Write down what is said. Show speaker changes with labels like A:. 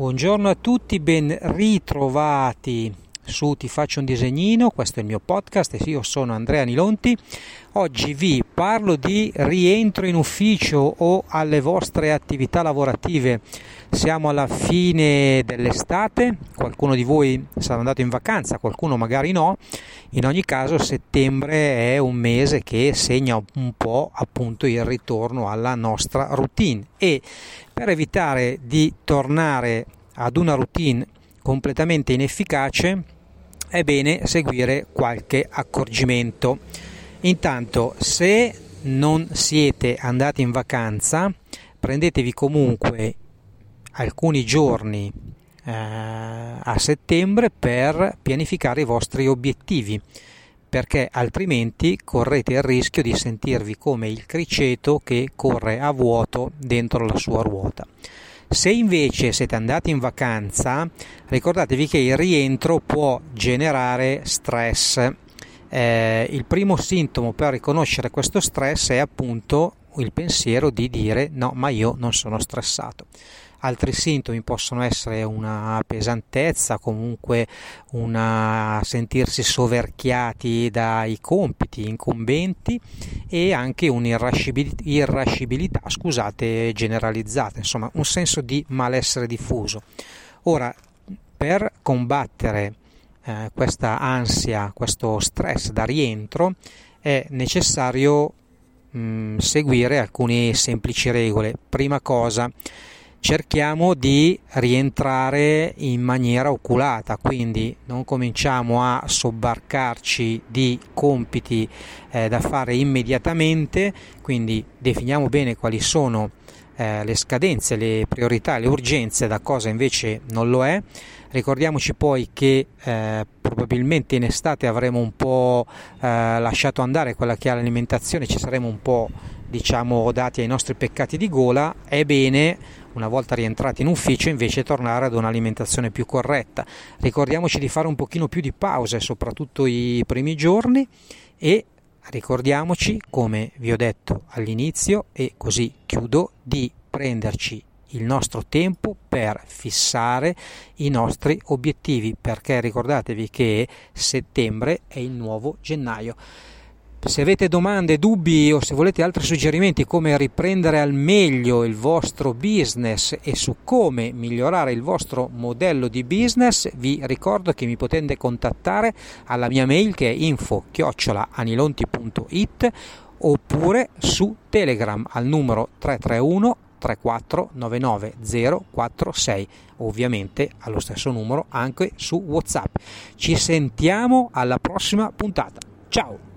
A: Buongiorno a tutti, ben ritrovati su Ti faccio un disegnino, questo è il mio podcast e io sono Andrea Nilonti. Oggi vi parlo di rientro in ufficio o alle vostre attività lavorative. Siamo alla fine dell'estate, qualcuno di voi sarà andato in vacanza, qualcuno magari no. In ogni caso settembre è un mese che segna un po' appunto il ritorno alla nostra routine e per evitare di tornare ad una routine completamente inefficace è bene seguire qualche accorgimento. Intanto, se non siete andati in vacanza, prendetevi comunque alcuni giorni eh, a settembre per pianificare i vostri obiettivi perché altrimenti correte il rischio di sentirvi come il criceto che corre a vuoto dentro la sua ruota. Se invece siete andati in vacanza, ricordatevi che il rientro può generare stress. Eh, il primo sintomo per riconoscere questo stress è appunto il pensiero di dire no, ma io non sono stressato. Altri sintomi possono essere una pesantezza, comunque una sentirsi soverchiati dai compiti incombenti e anche un'irascibilità, scusate, generalizzata, insomma, un senso di malessere diffuso. Ora, per combattere eh, questa ansia, questo stress da rientro, è necessario mh, mm, seguire alcune semplici regole. Prima cosa, cerchiamo di rientrare in maniera oculata, quindi non cominciamo a sobbarcarci di compiti eh, da fare immediatamente, quindi definiamo bene quali sono eh, le scadenze, le priorità, le urgenze, da cosa invece non lo è. Ricordiamoci poi che eh, probabilmente in estate avremo un po' eh, lasciato andare quella che è l'alimentazione, ci saremo un po' diciamo dati ai nostri peccati di gola, è bene una volta rientrati in ufficio invece tornare ad un'alimentazione più corretta. Ricordiamoci di fare un pochino più di pause, soprattutto i primi giorni e ricordiamoci, come vi ho detto all'inizio e così chiudo, di prenderci il nostro tempo per fissare i nostri obiettivi, perché ricordatevi che settembre è il nuovo gennaio. Se avete domande, dubbi o se volete altri suggerimenti come riprendere al meglio il vostro business e su come migliorare il vostro modello di business, vi ricordo che mi potete contattare alla mia mail che è info-anilonti.it oppure su Telegram al numero 331 3499 046 ovviamente allo stesso numero anche su Whatsapp. Ci sentiamo alla prossima puntata. Ciao!